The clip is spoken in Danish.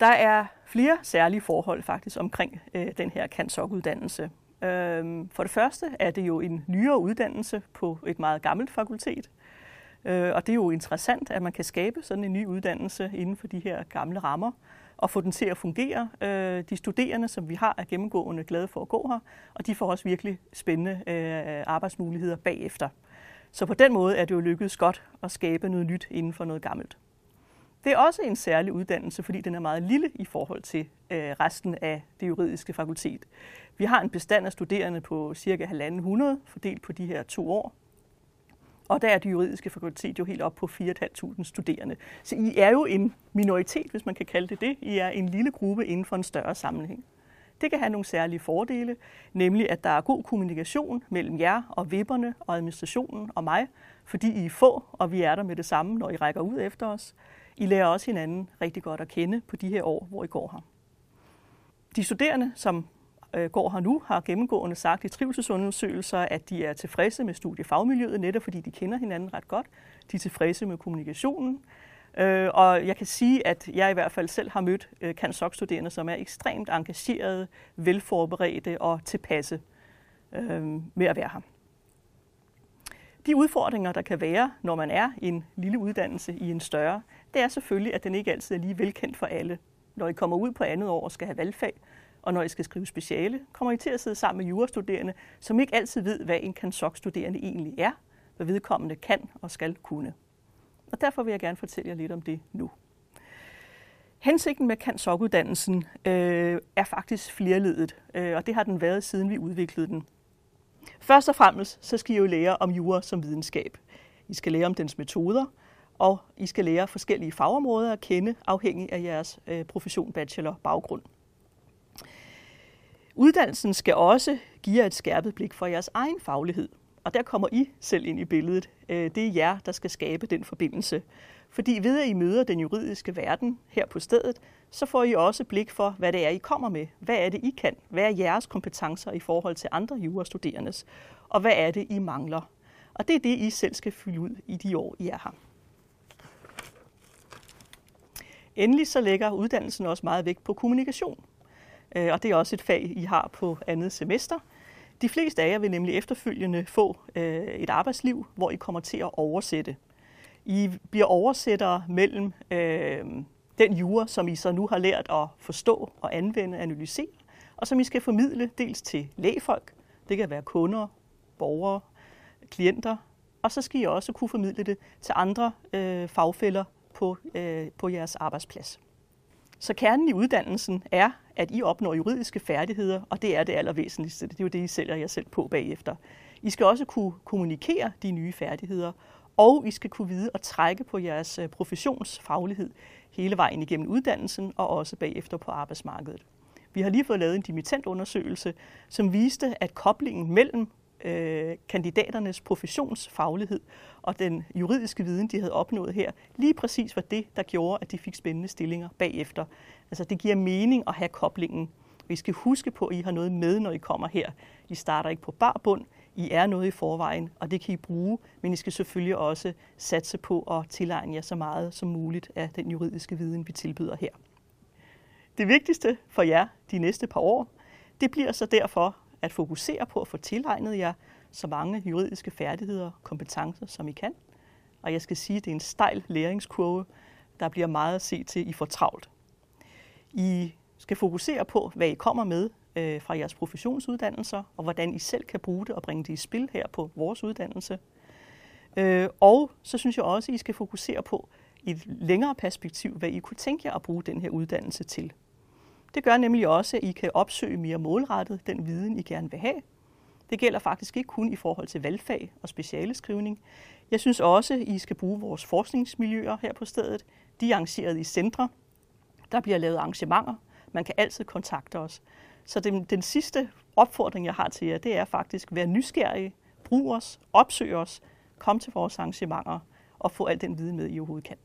Der er flere særlige forhold faktisk omkring øh, den her CANSOC-uddannelse. Øhm, for det første er det jo en nyere uddannelse på et meget gammelt fakultet. Øh, og det er jo interessant, at man kan skabe sådan en ny uddannelse inden for de her gamle rammer og få den til at fungere. Øh, de studerende, som vi har, er gennemgående glade for at gå her, og de får også virkelig spændende øh, arbejdsmuligheder bagefter. Så på den måde er det jo lykkedes godt at skabe noget nyt inden for noget gammelt. Det er også en særlig uddannelse, fordi den er meget lille i forhold til øh, resten af det juridiske fakultet. Vi har en bestand af studerende på ca. 1.500 fordelt på de her to år. Og der er det juridiske fakultet jo helt op på 4.500 studerende. Så I er jo en minoritet, hvis man kan kalde det det. I er en lille gruppe inden for en større sammenhæng. Det kan have nogle særlige fordele, nemlig at der er god kommunikation mellem jer og vipperne og administrationen og mig, fordi I er få, og vi er der med det samme, når I rækker ud efter os. I lærer også hinanden rigtig godt at kende på de her år, hvor I går her. De studerende, som øh, går her nu, har gennemgående sagt i trivselsundersøgelser, at de er tilfredse med studiefagmiljøet, netop fordi de kender hinanden ret godt. De er tilfredse med kommunikationen. Øh, og jeg kan sige, at jeg i hvert fald selv har mødt øh, studerende som er ekstremt engagerede, velforberedte og tilpasse øh, med at være her. De udfordringer, der kan være, når man er i en lille uddannelse i en større, det er selvfølgelig, at den ikke altid er lige velkendt for alle. Når I kommer ud på andet år og skal have valgfag, og når I skal skrive speciale, kommer I til at sidde sammen med jurastuderende, som ikke altid ved, hvad en kansok-studerende egentlig er, hvad vedkommende kan og skal kunne. Og derfor vil jeg gerne fortælle jer lidt om det nu. Hensigten med kansok-uddannelsen øh, er faktisk flerledet, øh, og det har den været, siden vi udviklede den. Først og fremmest så skal I jo lære om jura som videnskab. I skal lære om dens metoder, og I skal lære forskellige fagområder at kende, afhængig af jeres øh, profession, bachelor, baggrund. Uddannelsen skal også give jer et skærpet blik for jeres egen faglighed. Og der kommer I selv ind i billedet. Øh, det er jer, der skal skabe den forbindelse. Fordi ved at I møder den juridiske verden her på stedet, så får I også blik for, hvad det er, I kommer med. Hvad er det, I kan? Hvad er jeres kompetencer i forhold til andre jurastuderendes? Og hvad er det, I mangler? Og det er det, I selv skal fylde ud i de år, I er her. Endelig så lægger uddannelsen også meget vægt på kommunikation. Øh, og det er også et fag, I har på andet semester. De fleste af jer vil nemlig efterfølgende få øh, et arbejdsliv, hvor I kommer til at oversætte. I bliver oversættere mellem øh, den jura, som I så nu har lært at forstå og anvende, analysere, og som I skal formidle dels til lægefolk, det kan være kunder, borgere, klienter, og så skal I også kunne formidle det til andre øh, fagfælder på, øh, på jeres arbejdsplads. Så kernen i uddannelsen er, at I opnår juridiske færdigheder, og det er det allervæsentligste. Det er jo det, I sælger jer selv på bagefter. I skal også kunne kommunikere de nye færdigheder, og I skal kunne vide at trække på jeres øh, professionsfaglighed hele vejen igennem uddannelsen og også bagefter på arbejdsmarkedet. Vi har lige fået lavet en dimittentundersøgelse, som viste, at koblingen mellem øh, kandidaternes professionsfaglighed og den juridiske viden, de havde opnået her, lige præcis var det, der gjorde, at de fik spændende stillinger bagefter. Altså det giver mening at have koblingen. Vi skal huske på, at I har noget med, når I kommer her. I starter ikke på bar bund, I er noget i forvejen, og det kan I bruge, men I skal selvfølgelig også satse på at tilegne jer så meget som muligt af den juridiske viden, vi tilbyder her. Det vigtigste for jer de næste par år, det bliver så derfor at fokusere på at få tilegnet jer så mange juridiske færdigheder og kompetencer, som I kan. Og jeg skal sige, at det er en stejl læringskurve, der bliver meget at se til, I får travlt. I skal fokusere på, hvad I kommer med øh, fra jeres professionsuddannelser, og hvordan I selv kan bruge det og bringe det i spil her på vores uddannelse. Øh, og så synes jeg også, at I skal fokusere på i et længere perspektiv, hvad I kunne tænke jer at bruge den her uddannelse til. Det gør nemlig også, at I kan opsøge mere målrettet den viden, I gerne vil have. Det gælder faktisk ikke kun i forhold til valgfag og specialeskrivning. Jeg synes også, at I skal bruge vores forskningsmiljøer her på stedet. De er arrangeret i centre. Der bliver lavet arrangementer. Man kan altid kontakte os. Så den, den sidste opfordring, jeg har til jer, det er faktisk at være nysgerrige, brug os, opsøg os, kom til vores arrangementer og få al den viden med, I overhovedet kan.